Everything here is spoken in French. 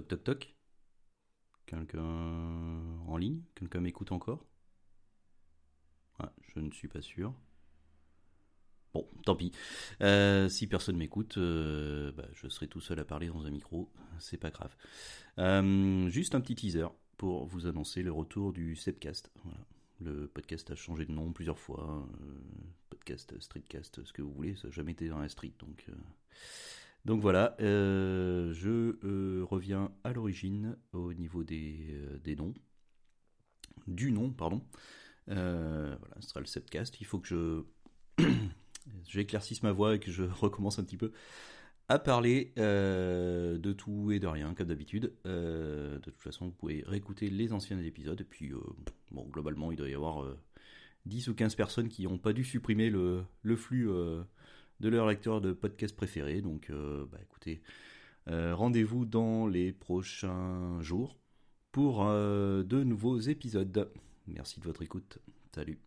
Toc toc toc. Quelqu'un en ligne? Quelqu'un m'écoute encore? Ah, Je ne suis pas sûr. Bon, tant pis. Euh, si personne m'écoute, euh, bah, je serai tout seul à parler dans un micro. C'est pas grave. Euh, juste un petit teaser pour vous annoncer le retour du Sepcast. Le podcast a changé de nom plusieurs fois. podcast, streetcast, ce que vous voulez. Ça n'a jamais été dans la street. Donc, donc voilà. je reviens à l'origine au niveau des, des noms. Du nom, pardon. voilà, ce sera le Sepcast. Il faut que je j'éclaircisse ma voix et que je recommence un petit peu à parler euh, de tout et de rien, comme d'habitude. Euh, de toute façon, vous pouvez réécouter les anciens épisodes. Et puis, euh, bon, globalement, il doit y avoir 10 ou 15 personnes qui n'ont pas dû supprimer le flux de leur lecteur de podcast préféré. Donc, bah, écoutez, rendez-vous dans les prochains jours pour de nouveaux épisodes. Merci de votre écoute. Salut.